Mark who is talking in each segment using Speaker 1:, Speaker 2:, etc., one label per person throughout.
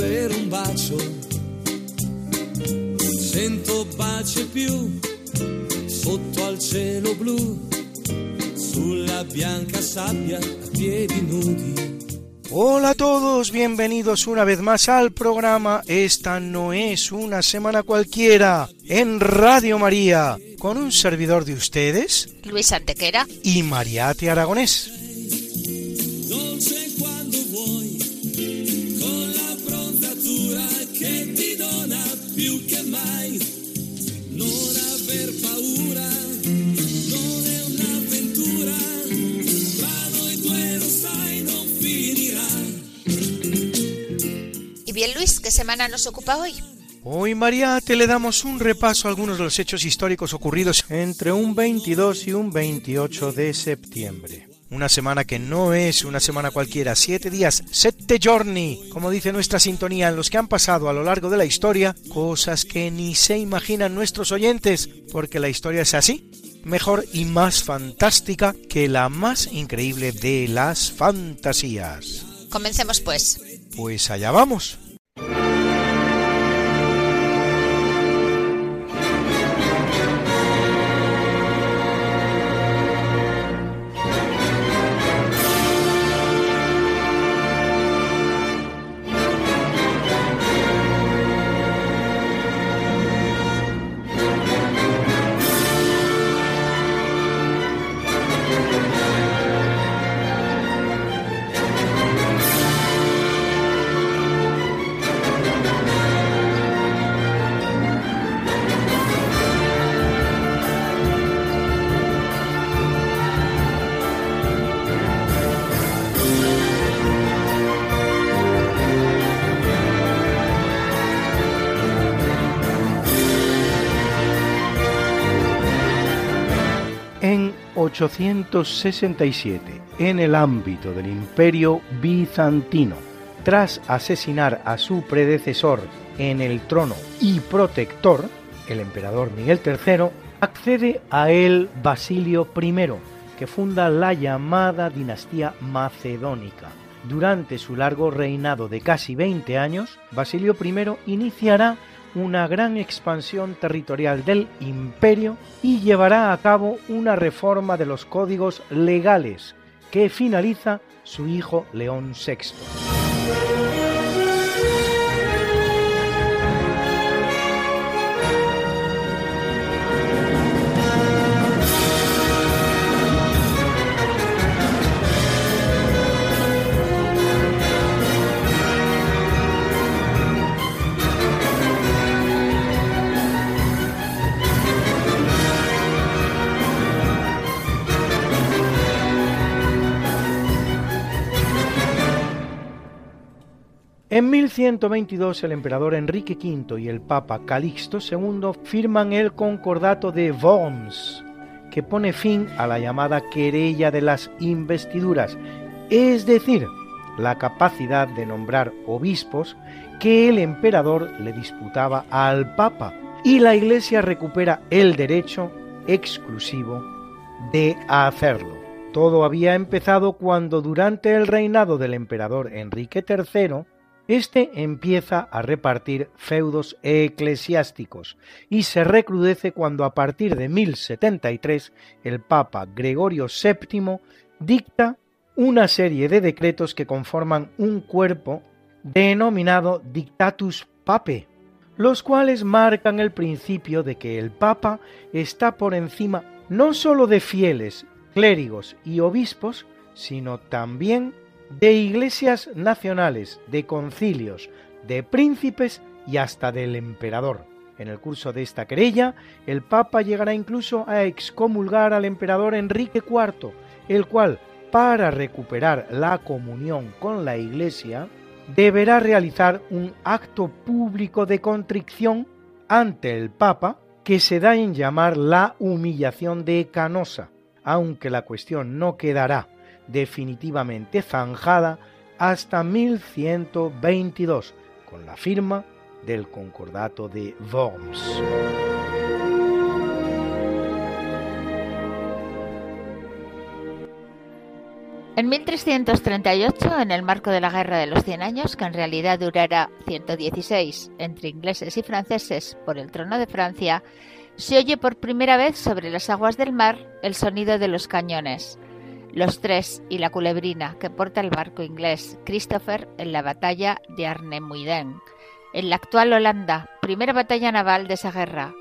Speaker 1: per un bacio. Cento baci più, sotto al cielo blu, sulla bianca sabbia a piedi nudi.
Speaker 2: Hola a todos, bienvenidos una vez más al programa Esta no es una semana cualquiera en Radio María, con un servidor de ustedes
Speaker 3: Luis Antequera.
Speaker 2: y Mariate Aragonés.
Speaker 3: ¿Qué semana nos ocupa hoy?
Speaker 2: Hoy, Mariate, le damos un repaso a algunos de los hechos históricos ocurridos entre un 22 y un 28 de septiembre. Una semana que no es una semana cualquiera, siete días, sette giorni, como dice nuestra sintonía, en los que han pasado a lo largo de la historia cosas que ni se imaginan nuestros oyentes, porque la historia es así, mejor y más fantástica que la más increíble de las fantasías.
Speaker 3: Comencemos pues.
Speaker 2: Pues allá vamos. En 867, en el ámbito del imperio bizantino, tras asesinar a su predecesor en el trono y protector, el emperador Miguel III, accede a él Basilio I, que funda la llamada dinastía macedónica. Durante su largo reinado de casi 20 años, Basilio I iniciará una gran expansión territorial del imperio y llevará a cabo una reforma de los códigos legales que finaliza su hijo León VI. En 1122 el emperador Enrique V y el papa Calixto II firman el Concordato de Worms, que pone fin a la llamada querella de las investiduras, es decir, la capacidad de nombrar obispos que el emperador le disputaba al papa, y la Iglesia recupera el derecho exclusivo de hacerlo. Todo había empezado cuando durante el reinado del emperador Enrique III este empieza a repartir feudos eclesiásticos y se recrudece cuando a partir de 1073 el Papa Gregorio VII dicta una serie de decretos que conforman un cuerpo denominado Dictatus Pape, los cuales marcan el principio de que el Papa está por encima no sólo de fieles, clérigos y obispos, sino también de iglesias nacionales, de concilios, de príncipes y hasta del emperador. En el curso de esta querella, el Papa llegará incluso a excomulgar al emperador Enrique IV, el cual, para recuperar la comunión con la Iglesia, deberá realizar un acto público de contrición ante el Papa que se da en llamar la humillación de Canosa, aunque la cuestión no quedará definitivamente zanjada hasta 1122, con la firma del Concordato de Worms.
Speaker 4: En 1338, en el marco de la Guerra de los Cien Años, que en realidad durará 116 entre ingleses y franceses por el trono de Francia, se oye por primera vez sobre las aguas del mar el sonido de los cañones, los tres y la culebrina que porta el barco inglés Christopher en la batalla de Arnemuiden, en la actual Holanda, primera batalla naval de esa guerra,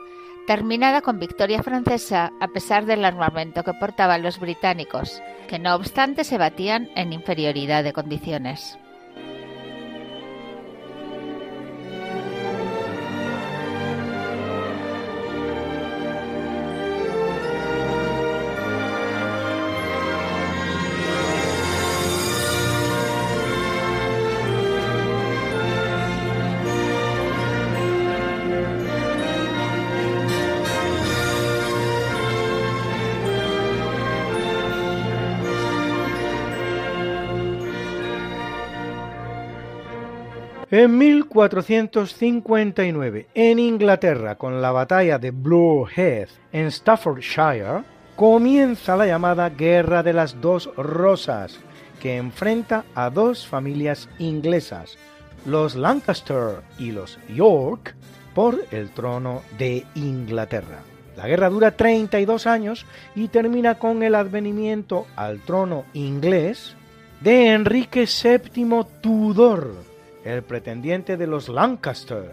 Speaker 4: terminada con victoria francesa a pesar del armamento que portaban los británicos, que no obstante se batían en inferioridad de condiciones.
Speaker 2: En 1459, en Inglaterra, con la batalla de Blue Heath en Staffordshire, comienza la llamada Guerra de las Dos Rosas, que enfrenta a dos familias inglesas, los Lancaster y los York, por el trono de Inglaterra. La guerra dura 32 años y termina con el advenimiento al trono inglés de Enrique VII Tudor, el pretendiente de los Lancaster,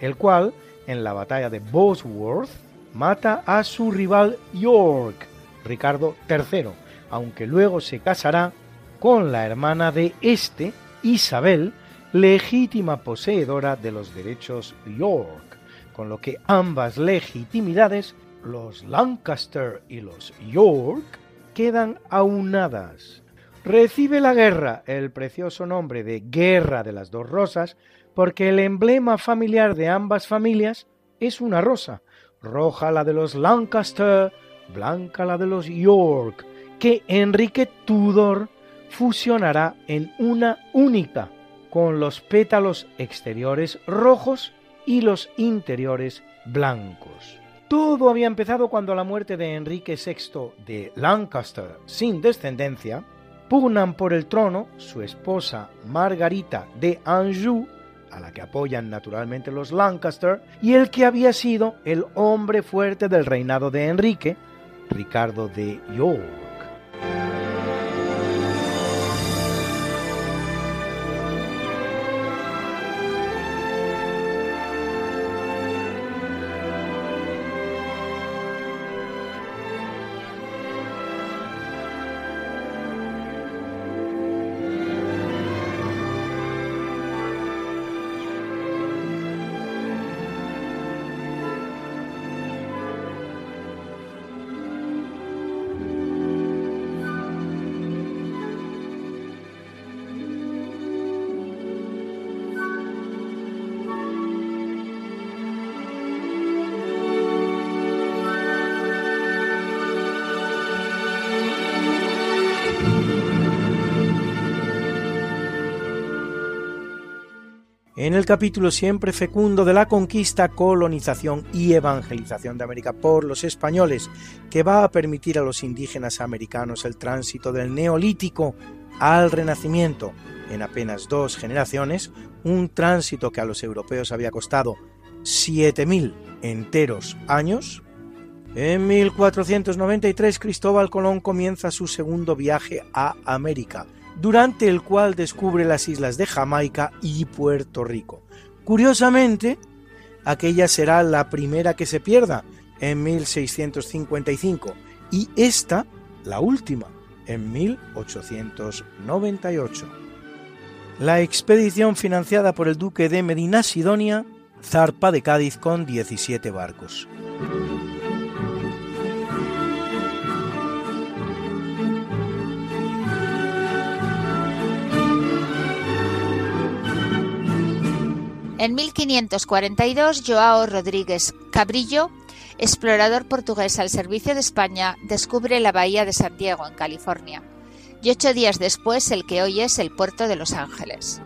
Speaker 2: el cual, en la batalla de Bosworth, mata a su rival York, Ricardo III, aunque luego se casará con la hermana de este, Isabel, legítima poseedora de los derechos York, con lo que ambas legitimidades, los Lancaster y los York, quedan aunadas Recibe la guerra el precioso nombre de Guerra de las Dos Rosas porque el emblema familiar de ambas familias es una rosa, roja la de los Lancaster, blanca la de los York, que Enrique Tudor fusionará en una única, con los pétalos exteriores rojos y los interiores blancos. Todo había empezado cuando la muerte de Enrique VI de Lancaster sin descendencia pugnan por el trono su esposa Margarita de Anjou, a la que apoyan naturalmente los Lancaster, y el que había sido el hombre fuerte del reinado de Enrique, Ricardo de York. En el capítulo siempre fecundo de la conquista, colonización y evangelización de América por los españoles, que va a permitir a los indígenas americanos el tránsito del neolítico al renacimiento. En apenas dos generaciones, un tránsito que a los europeos había costado 7.000 enteros años, en 1493 Cristóbal Colón comienza su segundo viaje a América, durante el cual descubre las islas de Jamaica y Puerto Rico. Curiosamente, aquella será la primera que se pierda en 1655 y esta la última en 1898. La expedición financiada por el duque de Medina Sidonia zarpa de Cádiz con 17 barcos.
Speaker 4: En 1542, Joao Rodríguez Cabrillo, explorador portugués al servicio de España, descubre la bahía de San Diego, en California, y ocho días después el que hoy es el puerto de Los Ángeles.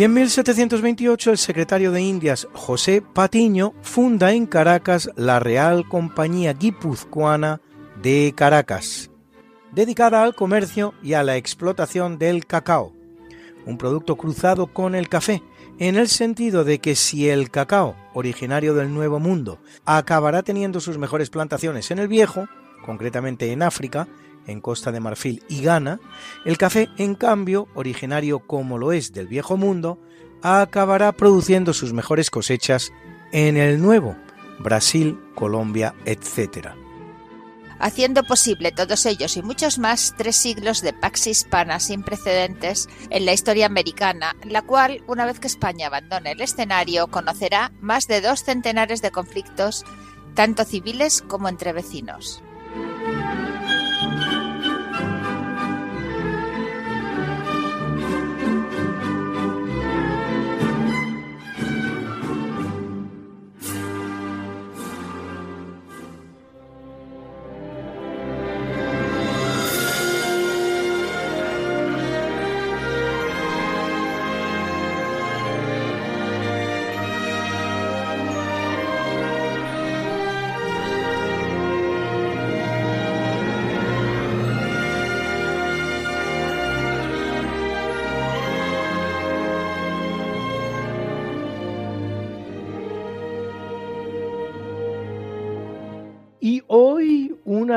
Speaker 2: Y en 1728 el secretario de Indias José Patiño funda en Caracas la Real Compañía Guipuzcoana de Caracas, dedicada al comercio y a la explotación del cacao, un producto cruzado con el café, en el sentido de que si el cacao, originario del Nuevo Mundo, acabará teniendo sus mejores plantaciones en el Viejo, concretamente en África, en Costa de Marfil y Ghana, el café, en cambio, originario como lo es del Viejo Mundo, acabará produciendo sus mejores cosechas en el Nuevo, Brasil, Colombia, etc.
Speaker 4: Haciendo posible todos ellos y muchos más tres siglos de pax hispana sin precedentes en la historia americana, la cual, una vez que España abandone el escenario, conocerá más de dos centenares de conflictos, tanto civiles como entre vecinos.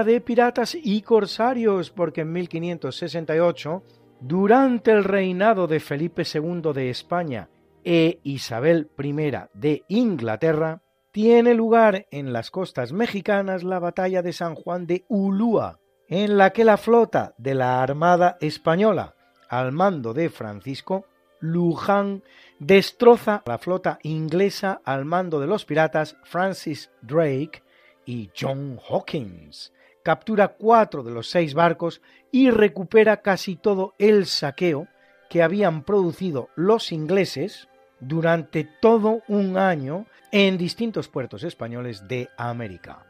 Speaker 2: De piratas y corsarios, porque en 1568, durante el reinado de Felipe II de España e Isabel I de Inglaterra, tiene lugar en las costas mexicanas la batalla de San Juan de Ulúa, en la que la flota de la Armada Española, al mando de Francisco Luján, destroza la flota inglesa al mando de los piratas Francis Drake y John Hawkins. Captura cuatro de los seis barcos y recupera casi todo el saqueo que habían producido los ingleses durante todo un año en distintos puertos españoles de América.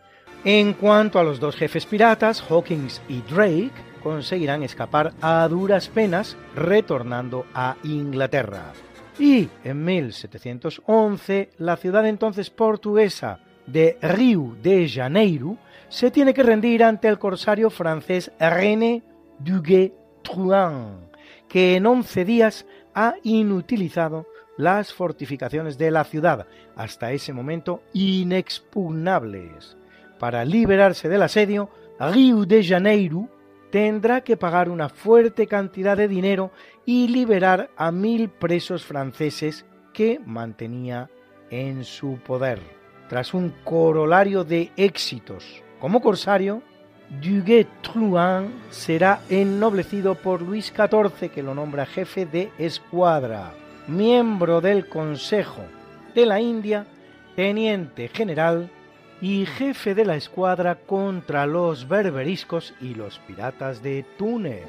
Speaker 2: En cuanto a los dos jefes piratas, Hawkins y Drake, conseguirán escapar a duras penas retornando a Inglaterra. Y en 1711, la ciudad entonces portuguesa de Rio de Janeiro se tiene que rendir ante el corsario francés René Duguay-Trouin, que en 11 días ha inutilizado las fortificaciones de la ciudad, hasta ese momento inexpugnables. Para liberarse del asedio, Rio de Janeiro tendrá que pagar una fuerte cantidad de dinero y liberar a mil presos franceses que mantenía en su poder. Tras un corolario de éxitos como corsario, Duguay-Trouin será ennoblecido por Luis XIV, que lo nombra jefe de escuadra, miembro del Consejo de la India, teniente general y jefe de la escuadra contra los berberiscos y los piratas de Túnez.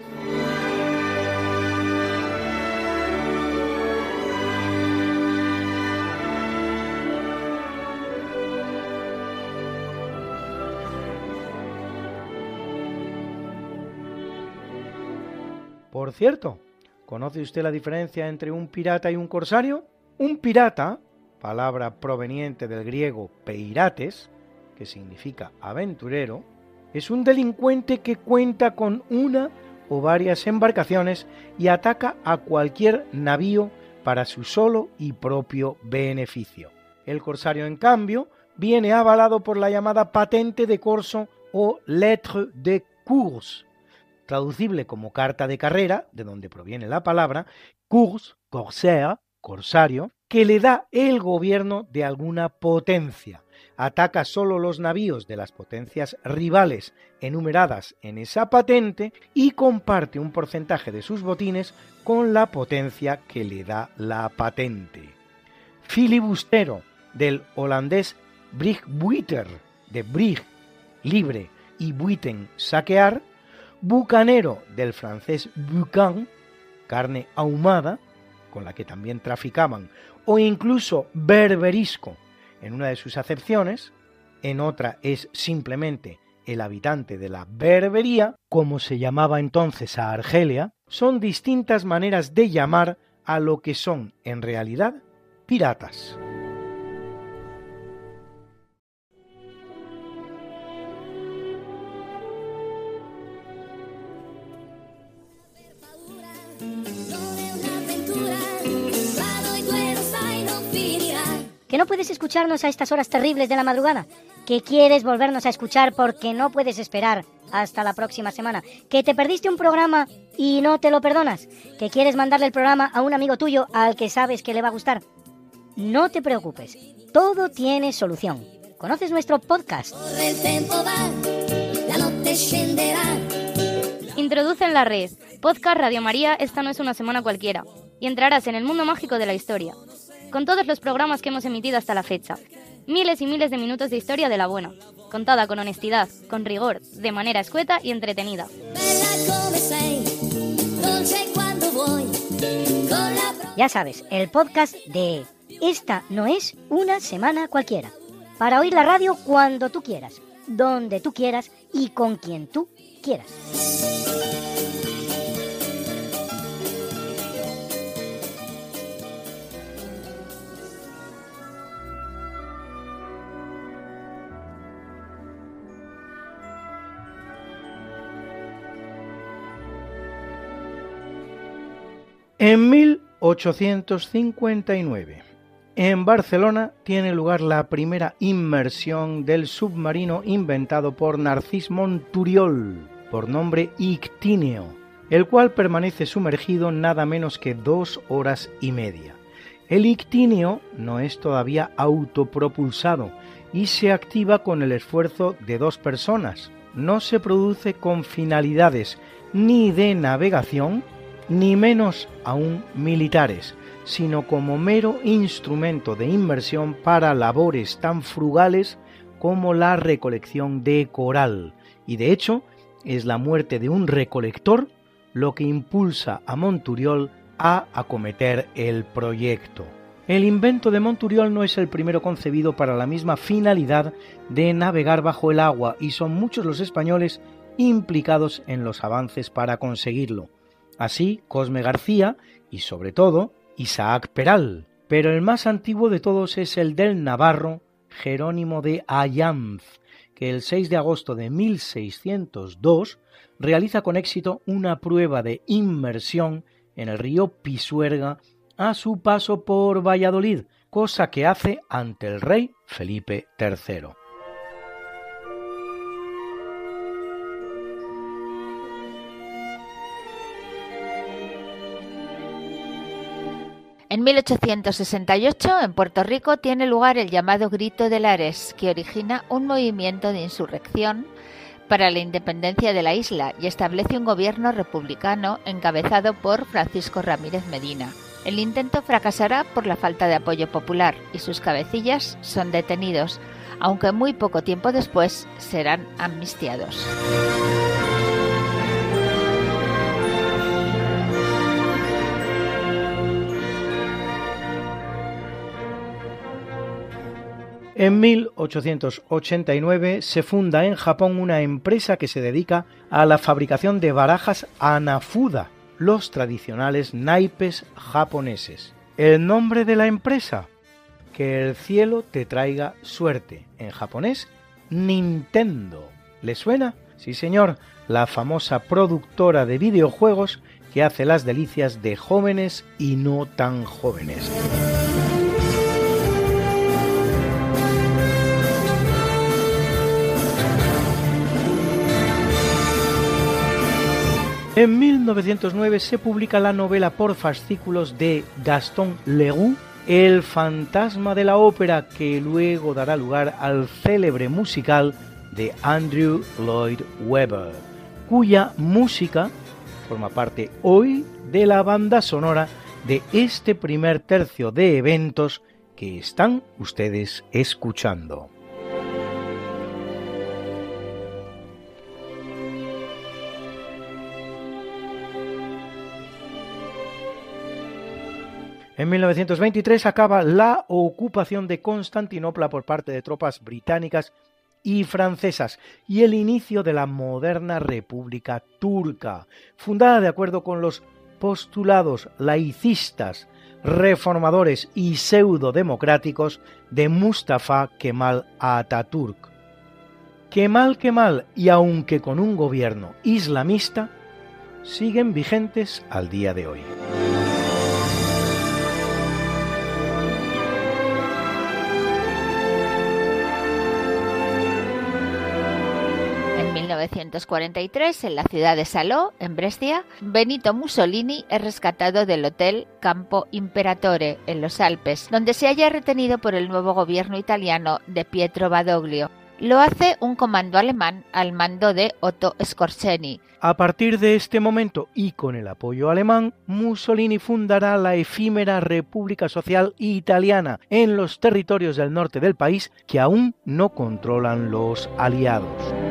Speaker 2: Por cierto, ¿conoce usted la diferencia entre un pirata y un corsario? Un pirata, palabra proveniente del griego peirates, que significa aventurero, es un delincuente que cuenta con una o varias embarcaciones y ataca a cualquier navío para su solo y propio beneficio. El corsario, en cambio, viene avalado por la llamada patente de corso o lettre de course, traducible como carta de carrera, de donde proviene la palabra, course, corsaire, corsario, que le da el gobierno de alguna potencia, ataca solo los navíos de las potencias rivales enumeradas en esa patente y comparte un porcentaje de sus botines con la potencia que le da la patente. Filibustero del holandés Brig Buiter, de Brig, libre, y Buiten, saquear, bucanero del francés bucan, carne ahumada, con la que también traficaban, o incluso berberisco, en una de sus acepciones, en otra es simplemente el habitante de la Berbería, como se llamaba entonces a Argelia, son distintas maneras de llamar a lo que son en realidad piratas.
Speaker 5: ¿Que no puedes escucharnos a estas horas terribles de la madrugada? ¿Que quieres volvernos a escuchar porque no puedes esperar hasta la próxima semana? ¿Que te perdiste un programa y no te lo perdonas? ¿Que quieres mandarle el programa a un amigo tuyo al que sabes que le va a gustar? No te preocupes, todo tiene solución. ¿Conoces nuestro podcast?
Speaker 6: Introduce en la red Podcast Radio María, esta no es una semana cualquiera, y entrarás en el mundo mágico de la historia con todos los programas que hemos emitido hasta la fecha. Miles y miles de minutos de historia de la buena, contada con honestidad, con rigor, de manera escueta y entretenida.
Speaker 5: Ya sabes, el podcast de Esta no es una semana cualquiera. Para oír la radio cuando tú quieras, donde tú quieras y con quien tú quieras.
Speaker 2: En 1859, en Barcelona tiene lugar la primera inmersión del submarino inventado por Narcís Monturiol, por nombre Ictíneo, el cual permanece sumergido nada menos que dos horas y media. El ictíneo no es todavía autopropulsado y se activa con el esfuerzo de dos personas. No se produce con finalidades ni de navegación ni menos aún militares, sino como mero instrumento de inversión para labores tan frugales como la recolección de coral, y de hecho es la muerte de un recolector lo que impulsa a Monturiol a acometer el proyecto. El invento de Monturiol no es el primero concebido para la misma finalidad de navegar bajo el agua y son muchos los españoles implicados en los avances para conseguirlo así Cosme García y sobre todo Isaac Peral, pero el más antiguo de todos es el del navarro Jerónimo de Ayanz, que el 6 de agosto de 1602 realiza con éxito una prueba de inmersión en el río Pisuerga a su paso por Valladolid, cosa que hace ante el rey Felipe III.
Speaker 4: En 1868, en Puerto Rico, tiene lugar el llamado Grito de Lares, que origina un movimiento de insurrección para la independencia de la isla y establece un gobierno republicano encabezado por Francisco Ramírez Medina. El intento fracasará por la falta de apoyo popular y sus cabecillas son detenidos, aunque muy poco tiempo después serán amnistiados.
Speaker 2: En 1889 se funda en Japón una empresa que se dedica a la fabricación de barajas Anafuda, los tradicionales naipes japoneses. ¿El nombre de la empresa? Que el cielo te traiga suerte. En japonés, Nintendo. ¿Le suena? Sí, señor, la famosa productora de videojuegos que hace las delicias de jóvenes y no tan jóvenes. En 1909 se publica la novela por fascículos de Gaston Leroux, El fantasma de la ópera que luego dará lugar al célebre musical de Andrew Lloyd Webber, cuya música forma parte hoy de la banda sonora de este primer tercio de eventos que están ustedes escuchando. En 1923 acaba la ocupación de Constantinopla por parte de tropas británicas y francesas y el inicio de la moderna República Turca, fundada de acuerdo con los postulados laicistas, reformadores y pseudo-democráticos de Mustafa Kemal Atatürk. Kemal Kemal, y aunque con un gobierno islamista, siguen vigentes al día de hoy.
Speaker 4: 1943, en la ciudad de Salò, en Brescia, Benito Mussolini es rescatado del Hotel Campo Imperatore, en los Alpes, donde se halla retenido por el nuevo gobierno italiano de Pietro Badoglio. Lo hace un comando alemán al mando de Otto Skorzeny.
Speaker 2: A partir de este momento y con el apoyo alemán, Mussolini fundará la efímera República Social Italiana en los territorios del norte del país que aún no controlan los aliados.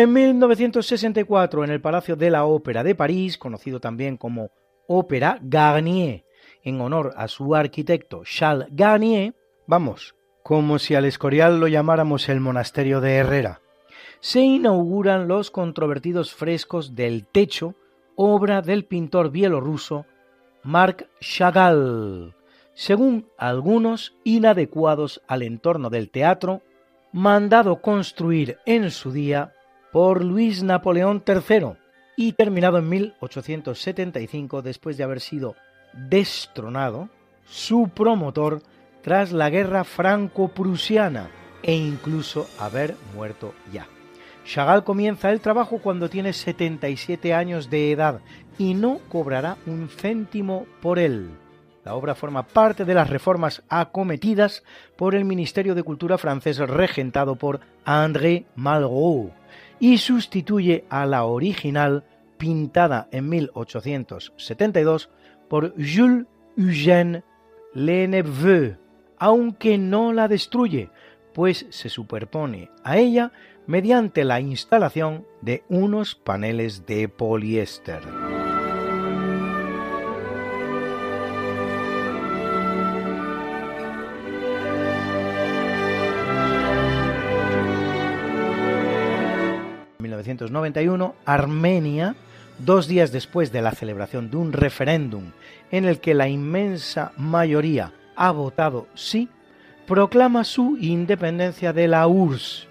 Speaker 2: En 1964, en el Palacio de la Ópera de París, conocido también como Ópera Garnier, en honor a su arquitecto Charles Garnier, vamos, como si al Escorial lo llamáramos el monasterio de Herrera, se inauguran los controvertidos frescos del techo, obra del pintor bielorruso Marc Chagall, según algunos inadecuados al entorno del teatro, mandado construir en su día por Luis Napoleón III y terminado en 1875 después de haber sido destronado su promotor tras la guerra franco-prusiana e incluso haber muerto ya. Chagall comienza el trabajo cuando tiene 77 años de edad y no cobrará un céntimo por él. La obra forma parte de las reformas acometidas por el Ministerio de Cultura francés regentado por André Malraux y sustituye a la original pintada en 1872 por Jules Eugène Leneveux, aunque no la destruye, pues se superpone a ella mediante la instalación de unos paneles de poliéster. 1991, Armenia, dos días después de la celebración de un referéndum en el que la inmensa mayoría ha votado sí, proclama su independencia de la URSS.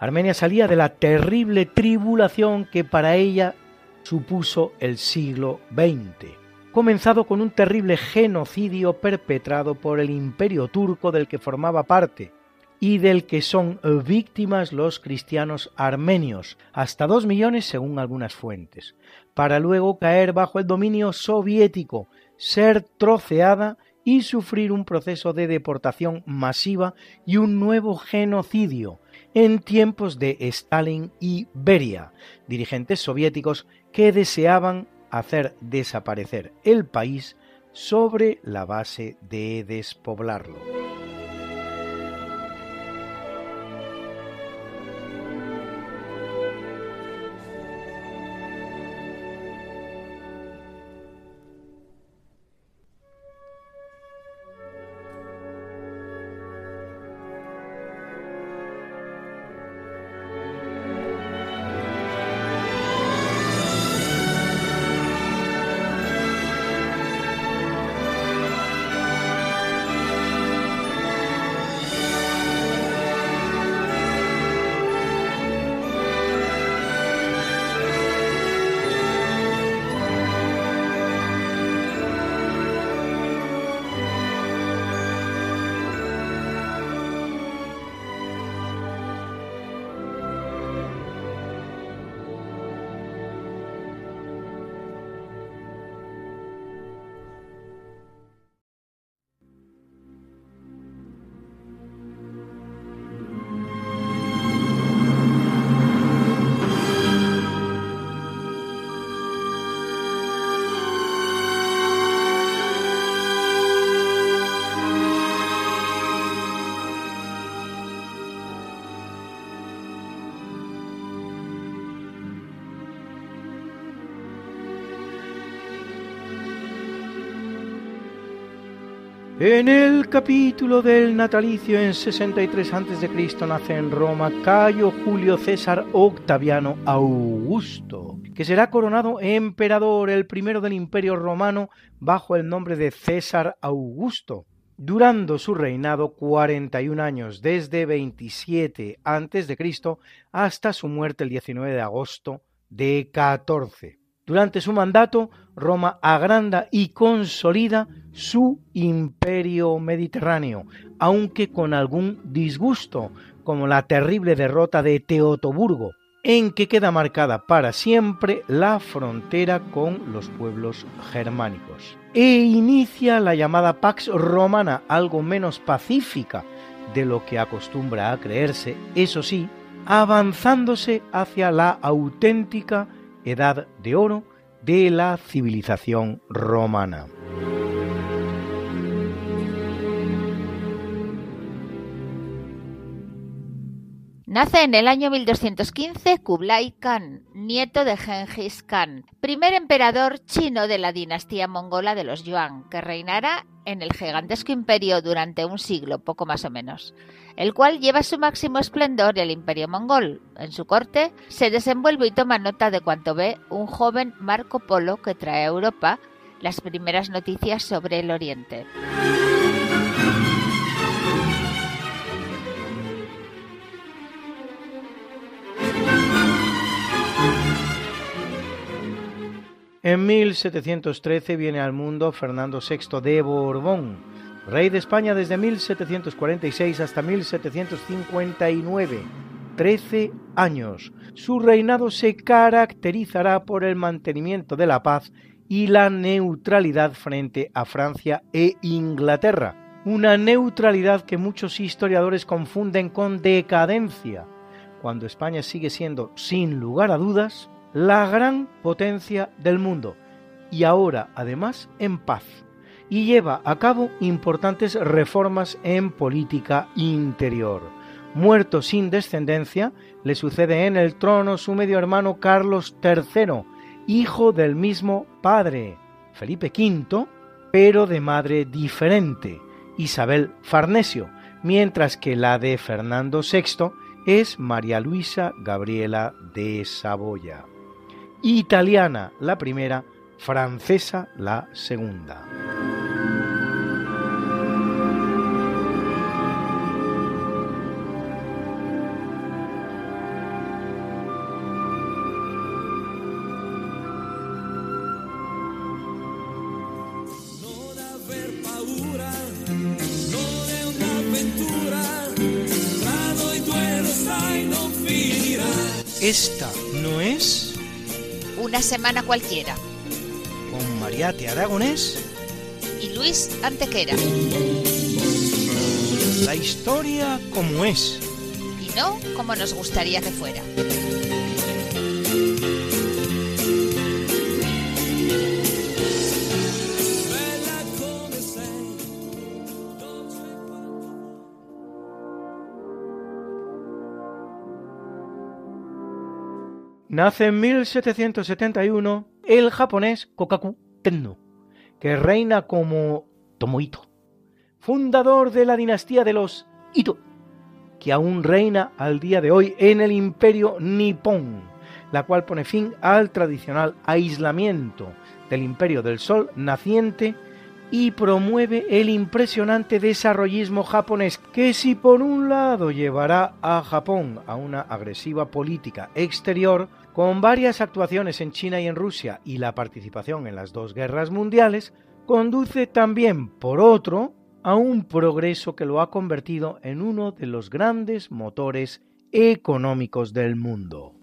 Speaker 2: Armenia salía de la terrible tribulación que para ella supuso el siglo XX, comenzado con un terrible genocidio perpetrado por el imperio turco del que formaba parte, y del que son víctimas los cristianos armenios, hasta dos millones según algunas fuentes, para luego caer bajo el dominio soviético, ser troceada y sufrir un proceso de deportación masiva y un nuevo genocidio en tiempos de Stalin y Beria, dirigentes soviéticos que deseaban hacer desaparecer el país sobre la base de despoblarlo. En el capítulo del natalicio en 63 a.C. nace en Roma Cayo Julio César Octaviano Augusto, que será coronado emperador el primero del Imperio Romano bajo el nombre de César Augusto, durando su reinado 41 años, desde 27 a.C. hasta su muerte el 19 de agosto de 14. Durante su mandato, Roma agranda y consolida su imperio mediterráneo, aunque con algún disgusto, como la terrible derrota de Teotoburgo, en que queda marcada para siempre la frontera con los pueblos germánicos. E inicia la llamada Pax Romana, algo menos pacífica de lo que acostumbra a creerse, eso sí, avanzándose hacia la auténtica edad de oro de la civilización romana.
Speaker 4: Nace en el año 1215 Kublai Khan, nieto de Genghis Khan, primer emperador chino de la dinastía mongola de los Yuan, que reinará en el gigantesco imperio durante un siglo, poco más o menos, el cual lleva su máximo esplendor el imperio mongol. En su corte se desenvuelve y toma nota de cuanto ve un joven Marco Polo que trae a Europa las primeras noticias sobre el Oriente.
Speaker 2: En 1713 viene al mundo Fernando VI de Borbón, rey de España desde 1746 hasta 1759. 13 años. Su reinado se caracterizará por el mantenimiento de la paz y la neutralidad frente a Francia e Inglaterra. Una neutralidad que muchos historiadores confunden con decadencia, cuando España sigue siendo, sin lugar a dudas, la gran potencia del mundo y ahora además en paz y lleva a cabo importantes reformas en política interior. Muerto sin descendencia, le sucede en el trono su medio hermano Carlos III, hijo del mismo padre, Felipe V, pero de madre diferente, Isabel Farnesio, mientras que la de Fernando VI es María Luisa Gabriela de Saboya italiana la primera, francesa la segunda. Esta no es
Speaker 3: una semana cualquiera.
Speaker 2: Con Mariate Aragonés
Speaker 3: y Luis Antequera.
Speaker 2: La historia como es.
Speaker 3: Y no como nos gustaría que fuera.
Speaker 2: Nace en 1771 el japonés Kokaku Tenno, que reina como Tomohito, fundador de la dinastía de los Ito, que aún reina al día de hoy en el imperio nipón, la cual pone fin al tradicional aislamiento del imperio del sol naciente y promueve el impresionante desarrollismo japonés que si por un lado llevará a Japón a una agresiva política exterior, con varias actuaciones en China y en Rusia y la participación en las dos guerras mundiales, conduce también, por otro, a un progreso que lo ha convertido en uno de los grandes motores económicos del mundo.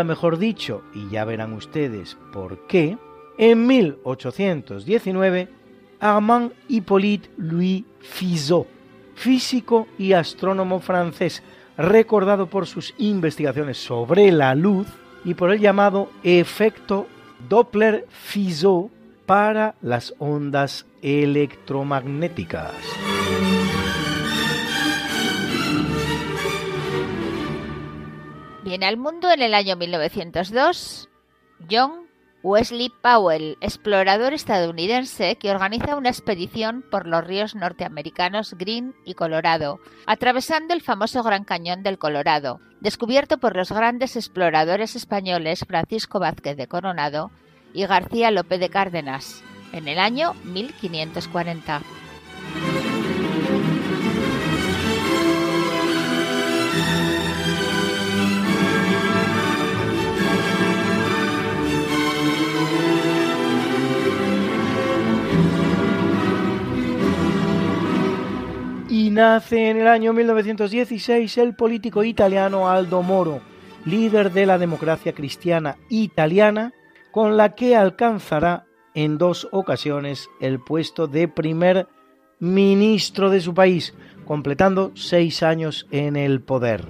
Speaker 2: Mejor dicho, y ya verán ustedes por qué, en 1819 Armand Hippolyte Louis Fizeau, físico y astrónomo francés, recordado por sus investigaciones sobre la luz y por el llamado efecto Doppler-Fizeau para las ondas electromagnéticas.
Speaker 4: Viene al mundo en el año 1902 John Wesley Powell, explorador estadounidense que organiza una expedición por los ríos norteamericanos Green y Colorado, atravesando el famoso Gran Cañón del Colorado, descubierto por los grandes exploradores españoles Francisco Vázquez de Coronado y García López de Cárdenas, en el año 1540.
Speaker 2: Nace en el año 1916 el político italiano Aldo Moro, líder de la democracia cristiana italiana, con la que alcanzará en dos ocasiones el puesto de primer ministro de su país, completando seis años en el poder.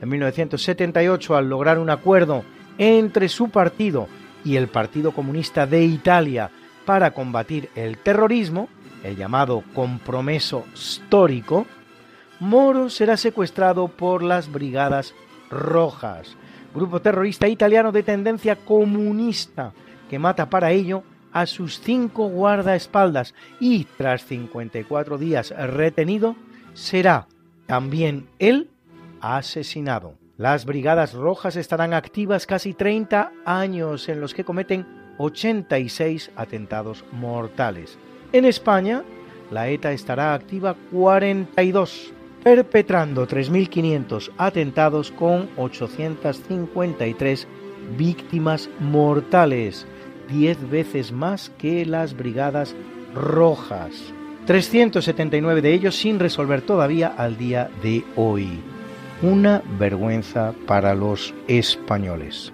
Speaker 2: En 1978, al lograr un acuerdo entre su partido y el Partido Comunista de Italia para combatir el terrorismo, el llamado compromiso histórico, Moro será secuestrado por las Brigadas Rojas, grupo terrorista italiano de tendencia comunista que mata para ello a sus cinco guardaespaldas y tras 54 días retenido, será también él asesinado. Las Brigadas Rojas estarán activas casi 30 años en los que cometen 86 atentados mortales. En España, la ETA estará activa 42, perpetrando 3.500 atentados con 853 víctimas mortales 10 veces más que las brigadas rojas. 379 de ellos sin resolver todavía al día de hoy. Una vergüenza para los españoles.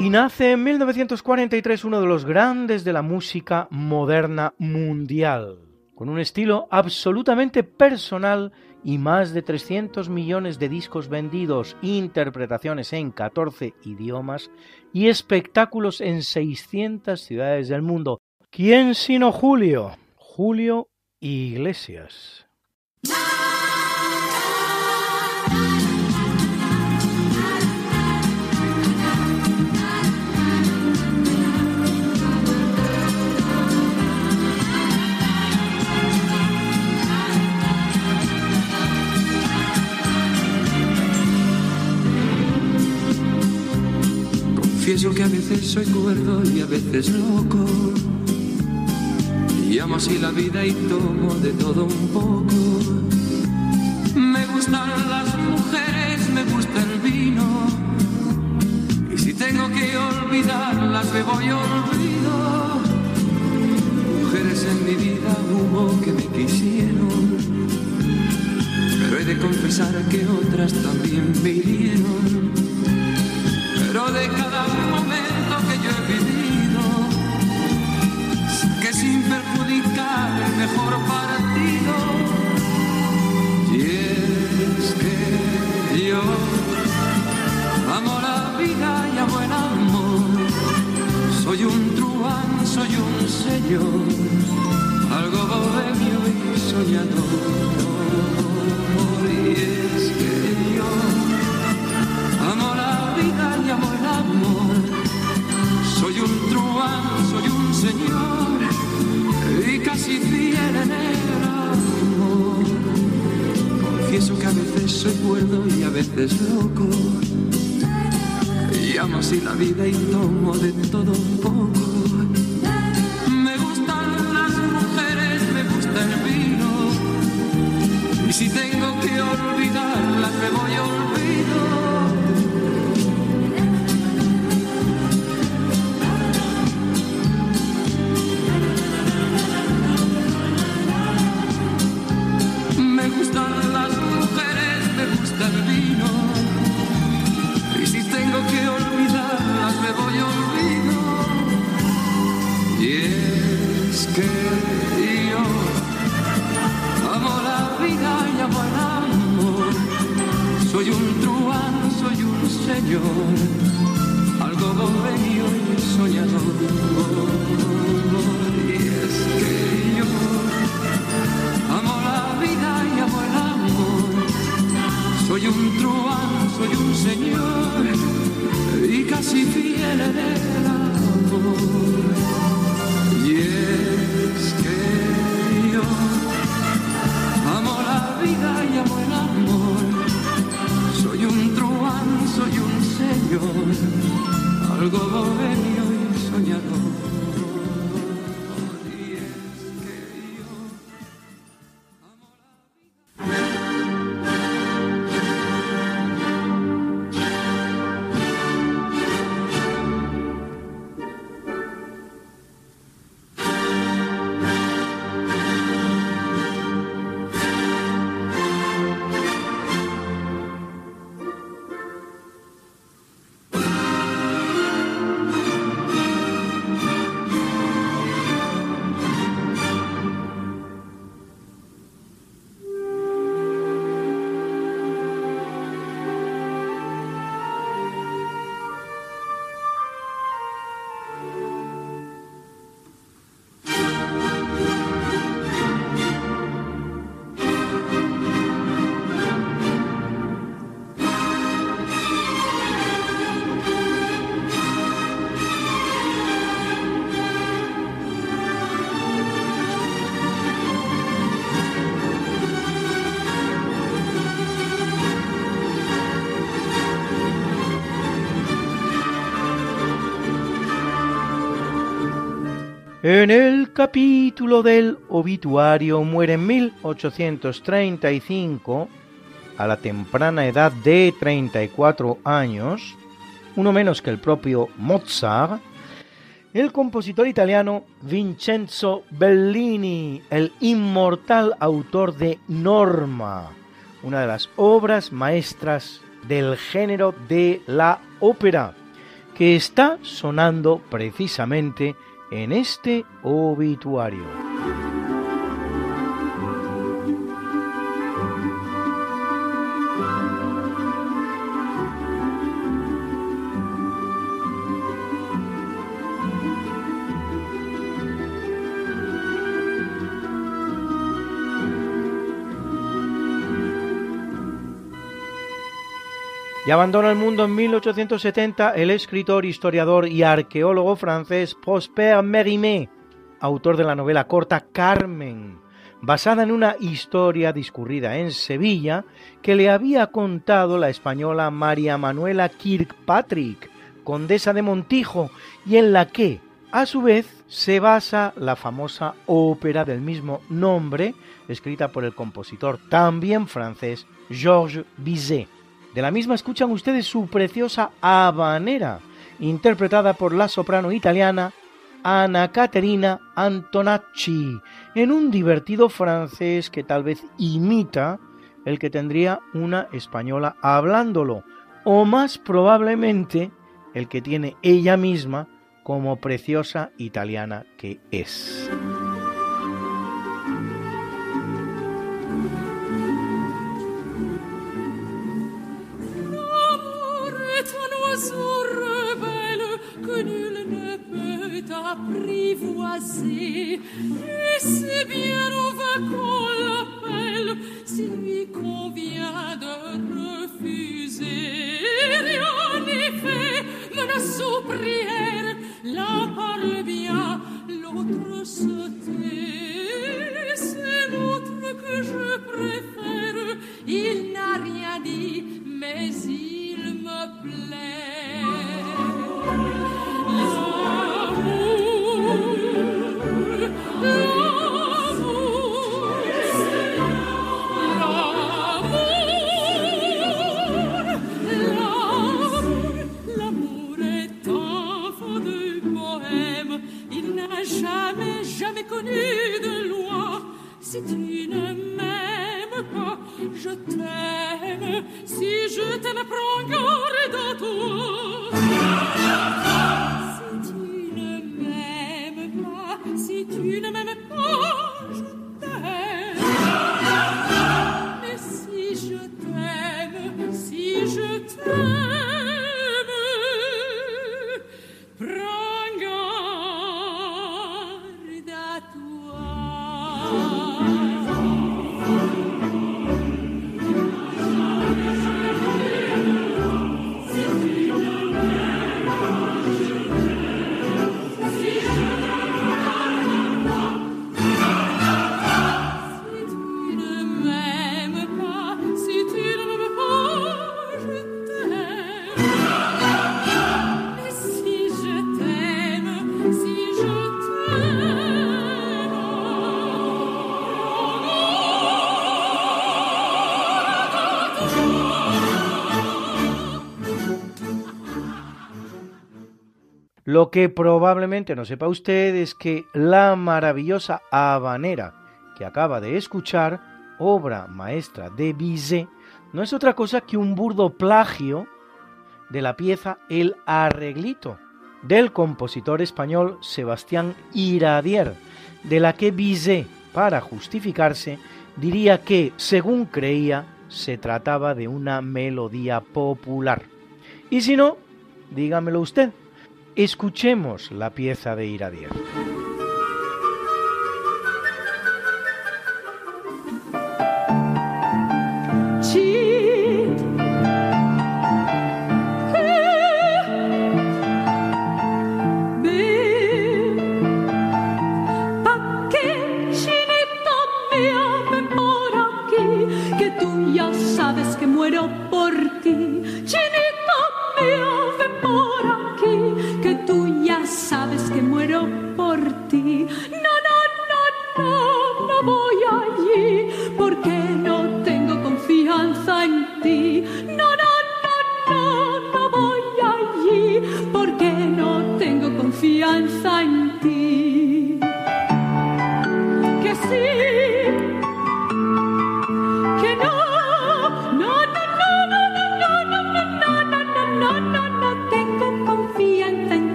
Speaker 2: Y nace en 1943 uno de los grandes de la música moderna mundial con un estilo absolutamente personal y más de 300 millones de discos vendidos, interpretaciones en 14 idiomas y espectáculos en 600 ciudades del mundo. ¿Quién sino Julio? Julio Iglesias.
Speaker 7: Confieso que a veces soy cuerdo y a veces loco. Y amo así la vida y tomo de todo un poco. Me gustan las mujeres, me gusta el vino. Y si tengo que olvidarlas, me voy olvido. Mujeres en mi vida hubo que me quisieron. Pero he de confesar que otras también me hirieron de cada momento que yo he vivido, que sin perjudicar el mejor partido, y es que yo amo la vida y amo el amor, soy un truán, soy un señor, algo bohemio y soñador. Señor y casi fiel en el amor. Confieso que a veces soy cuerdo y a veces loco. Y amo así la vida y tomo de todo un poco. Me gustan las mujeres, me gusta el vino. Y si tengo que olvidarlas,
Speaker 2: En el capítulo del obituario muere en 1835, a la temprana edad de 34 años, uno menos que el propio Mozart, el compositor italiano Vincenzo Bellini, el inmortal autor de Norma, una de las obras maestras del género de la ópera, que está sonando precisamente en este obituario. Abandona el mundo en 1870 el escritor, historiador y arqueólogo francés Prosper Mérimée, autor de la novela corta Carmen, basada en una historia discurrida en Sevilla que le había contado la española María Manuela Kirkpatrick, condesa de Montijo, y en la que, a su vez, se basa la famosa ópera del mismo nombre, escrita por el compositor también francés Georges Bizet. De la misma escuchan ustedes su preciosa habanera, interpretada por la soprano italiana Ana Caterina Antonacci, en un divertido francés que tal vez imita el que tendría una española hablándolo, o más probablemente el que tiene ella misma como preciosa italiana que es.
Speaker 8: Lo que probablemente no sepa usted es que la maravillosa habanera que acaba de escuchar, obra maestra de Bizet, no es otra cosa que un burdo plagio de la pieza El Arreglito del compositor español Sebastián Iradier, de la que Bizet, para justificarse, diría que, según creía, se trataba de una melodía popular. Y si no, dígamelo usted. Escuchemos la pieza de Iradier.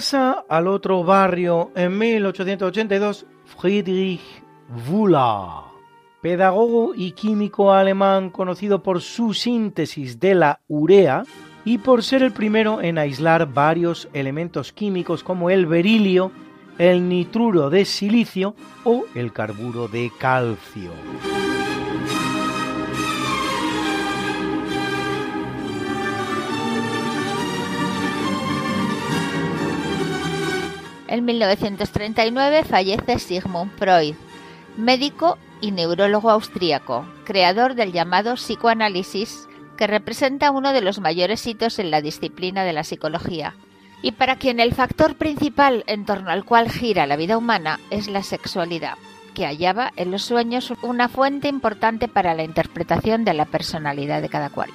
Speaker 8: Pasa al otro barrio en 1882 Friedrich Wühler, pedagogo y químico alemán conocido por su síntesis de la urea y por ser el primero en aislar varios elementos químicos como el berilio, el nitruro de silicio o el carburo de calcio.
Speaker 4: En 1939 fallece Sigmund Freud, médico y neurólogo austríaco, creador del llamado psicoanálisis, que representa uno de los mayores hitos en la disciplina de la psicología, y para quien el factor principal en torno al cual gira la vida humana es la sexualidad, que hallaba en los sueños una fuente importante para la interpretación de la personalidad de cada cual.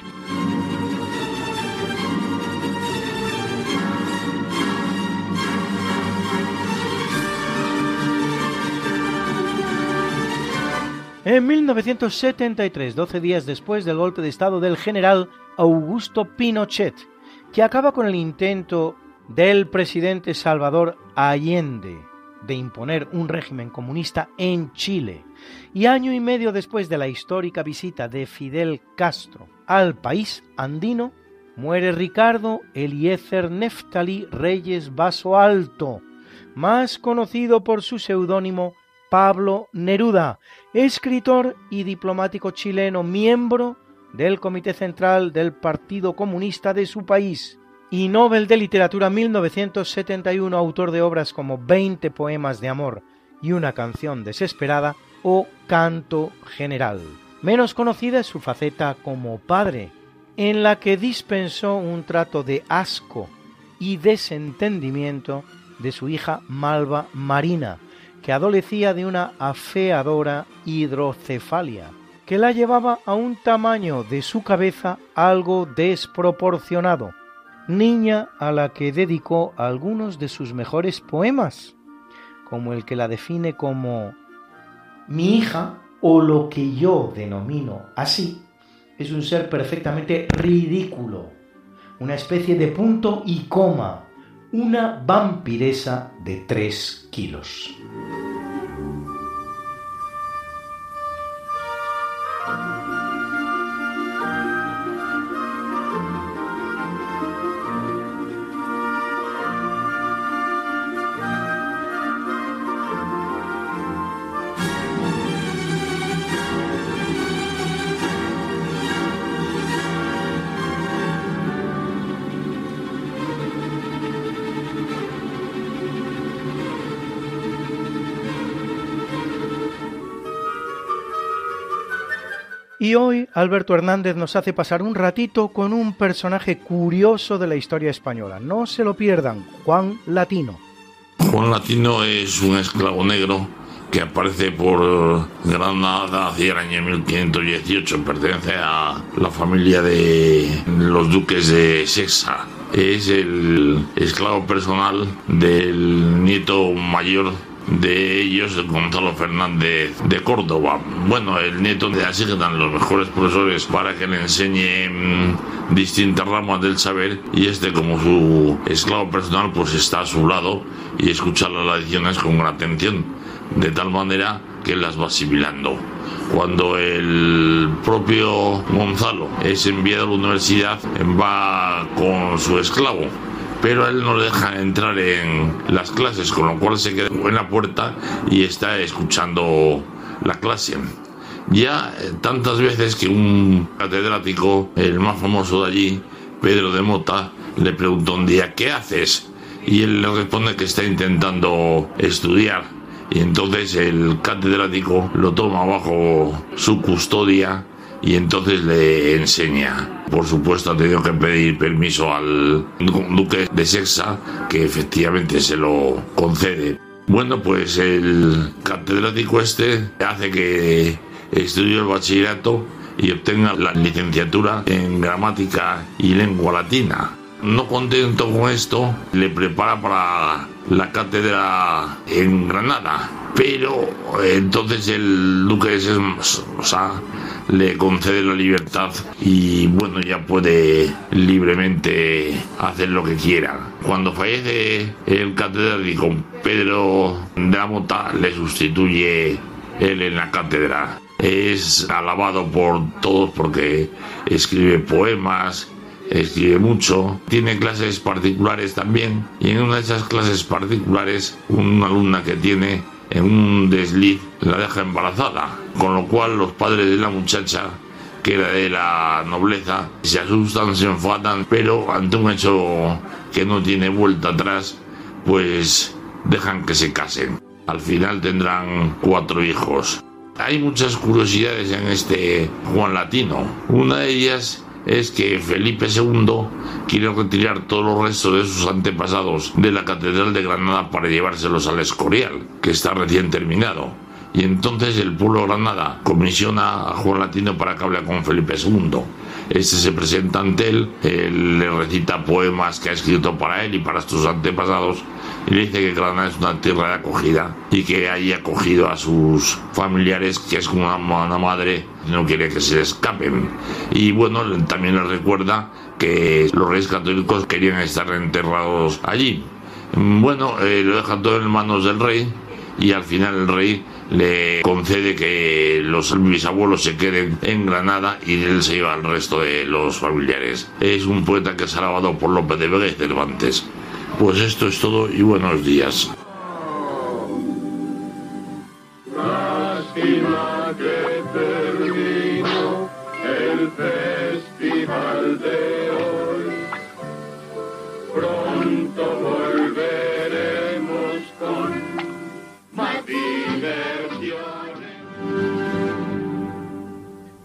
Speaker 8: En 1973, 12 días después del golpe de Estado del general Augusto Pinochet, que acaba con el intento del presidente Salvador Allende de imponer un régimen comunista en Chile, y año y medio después de la histórica visita de Fidel Castro al país andino, muere Ricardo Eliezer Neftali Reyes Vaso Alto,
Speaker 2: más conocido por su seudónimo Pablo Neruda, escritor y diplomático chileno, miembro del Comité Central del Partido Comunista de su país y Nobel de Literatura 1971, autor de obras como 20 poemas de amor y una canción desesperada o Canto General. Menos conocida es su faceta como padre, en la que dispensó un trato de asco y desentendimiento de su hija Malva Marina, que adolecía de una afeadora hidrocefalia, que la llevaba a un tamaño de su cabeza algo desproporcionado, niña a la que dedicó algunos de sus mejores poemas, como el que la define como mi hija o lo que yo denomino así, es un ser perfectamente ridículo, una especie de punto y coma, una vampiresa de tres kilos. Hoy Alberto Hernández nos hace pasar un ratito con un personaje curioso de la historia española. No se lo pierdan, Juan Latino.
Speaker 9: Juan Latino es un esclavo negro que aparece por Granada hacia el año 1518. Pertenece a la familia de los duques de Sexa. Es el esclavo personal del nieto mayor de ellos Gonzalo Fernández de Córdoba. Bueno, el nieto de dan los mejores profesores para que le enseñe mm, distintas ramas del saber y este como su esclavo personal pues está a su lado y escucha las lecciones con gran atención, de tal manera que las va asimilando. Cuando el propio Gonzalo es enviado a la universidad, va con su esclavo pero él no le deja entrar en las clases, con lo cual se queda en la puerta y está escuchando la clase. Ya eh, tantas veces que un catedrático, el más famoso de allí, Pedro de Mota, le preguntó un día, ¿qué haces? Y él le responde que está intentando estudiar. Y entonces el catedrático lo toma bajo su custodia y entonces le enseña. Por supuesto ha tenido que pedir permiso al duque de Sexa, que efectivamente se lo concede. Bueno, pues el catedrático este hace que estudie el bachillerato y obtenga la licenciatura en gramática y lengua latina. No contento con esto, le prepara para la cátedra en Granada, pero entonces el duque de Sexa le concede la libertad y bueno, ya puede libremente hacer lo que quiera. Cuando fallece el catedrático Pedro de la Mota, le sustituye él en la cátedra. Es alabado por todos porque escribe poemas, escribe mucho, tiene clases particulares también y en una de esas clases particulares una alumna que tiene en un desliz la deja embarazada, con lo cual los padres de la muchacha, que era de la nobleza, se asustan, se enfadan, pero ante un hecho que no tiene vuelta atrás, pues dejan que se casen. Al final tendrán cuatro hijos. Hay muchas curiosidades en este Juan Latino. Una de ellas es que Felipe II quiere retirar todos los restos de sus antepasados de la Catedral de Granada para llevárselos al Escorial, que está recién terminado. Y entonces el pueblo de Granada comisiona a Juan Latino para que hable con Felipe II. Este se presenta ante él, él le recita poemas que ha escrito para él y para sus antepasados y le dice que Granada es una tierra de acogida y que ahí acogido a sus familiares, que es como una, una madre, no quiere que se escapen. Y bueno, también le recuerda que los reyes católicos querían estar enterrados allí. Bueno, eh, lo deja todo en manos del rey y al final el rey le concede que los bisabuelos se queden en Granada y él se lleva al resto de los familiares. Es un poeta que ha alabado por López de Vega y Cervantes. Pues esto es todo y buenos días. Lástima que terminó el festival de hoy.
Speaker 7: Pronto volveremos con más diversiones.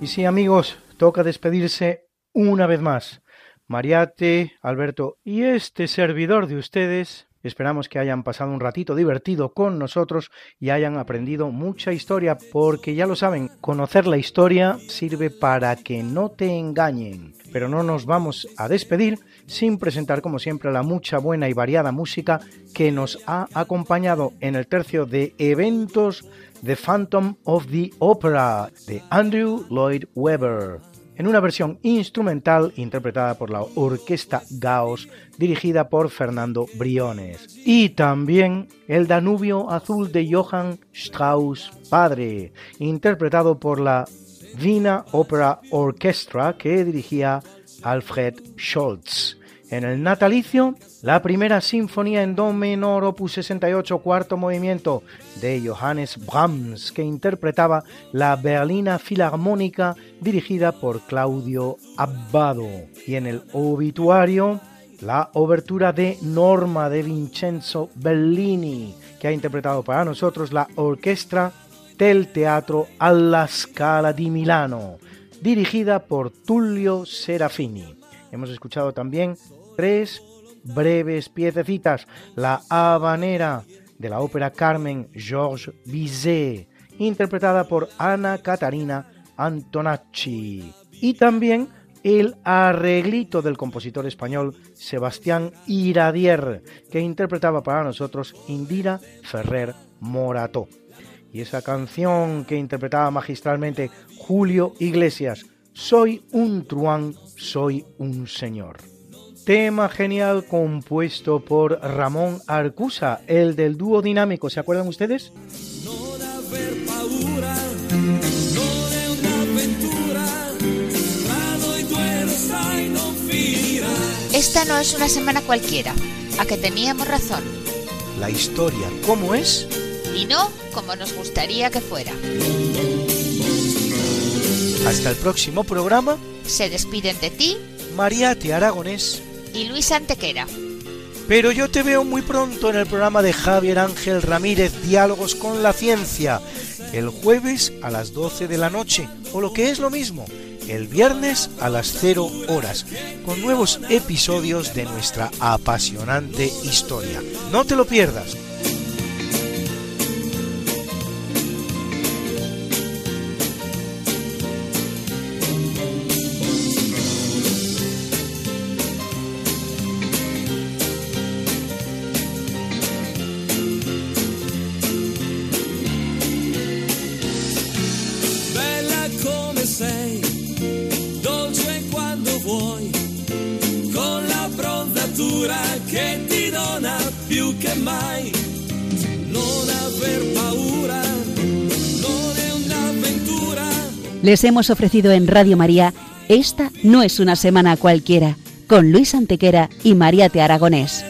Speaker 2: Y sí, amigos, toca despedirse una vez más. Mariate, Alberto y este servidor de ustedes Esperamos que hayan pasado un ratito divertido con nosotros y hayan aprendido mucha historia, porque ya lo saben, conocer la historia sirve para que no te engañen. Pero no nos vamos a despedir sin presentar como siempre la mucha buena y variada música que nos ha acompañado en el tercio de eventos The Phantom of the Opera de Andrew Lloyd Webber en una versión instrumental interpretada por la Orquesta Gaos dirigida por Fernando Briones. Y también El Danubio Azul de Johann Strauss padre, interpretado por la Wiener Opera Orchestra que dirigía Alfred Scholz. En el natalicio, la primera sinfonía en do menor opus 68 cuarto movimiento de Johannes Brahms que interpretaba la Berlina Filarmónica dirigida por Claudio Abbado. Y en el obituario, la obertura de Norma de Vincenzo Bellini que ha interpretado para nosotros la orquesta del Teatro alla Scala di Milano dirigida por Tullio Serafini. Hemos escuchado también tres breves piececitas. La habanera de la ópera Carmen Georges Bizet, interpretada por Ana Catarina Antonacci. Y también el arreglito del compositor español Sebastián Iradier, que interpretaba para nosotros Indira Ferrer Morató. Y esa canción que interpretaba magistralmente Julio Iglesias, Soy un truán, soy un señor. Tema genial compuesto por Ramón Arcusa, el del dúo dinámico, ¿se acuerdan ustedes?
Speaker 3: Esta no es una semana cualquiera, a que teníamos razón.
Speaker 2: La historia, ¿cómo es?
Speaker 3: Y no como nos gustaría que fuera.
Speaker 2: Hasta el próximo programa.
Speaker 3: Se despiden de ti.
Speaker 2: Mariate Aragonés
Speaker 3: y Luis Antequera.
Speaker 2: Pero yo te veo muy pronto en el programa de Javier Ángel Ramírez, Diálogos con la Ciencia, el jueves a las 12 de la noche, o lo que es lo mismo, el viernes a las 0 horas, con nuevos episodios de nuestra apasionante historia. No te lo pierdas.
Speaker 10: Les hemos ofrecido en Radio María Esta no es una semana cualquiera, con Luis Antequera y María Te Aragonés.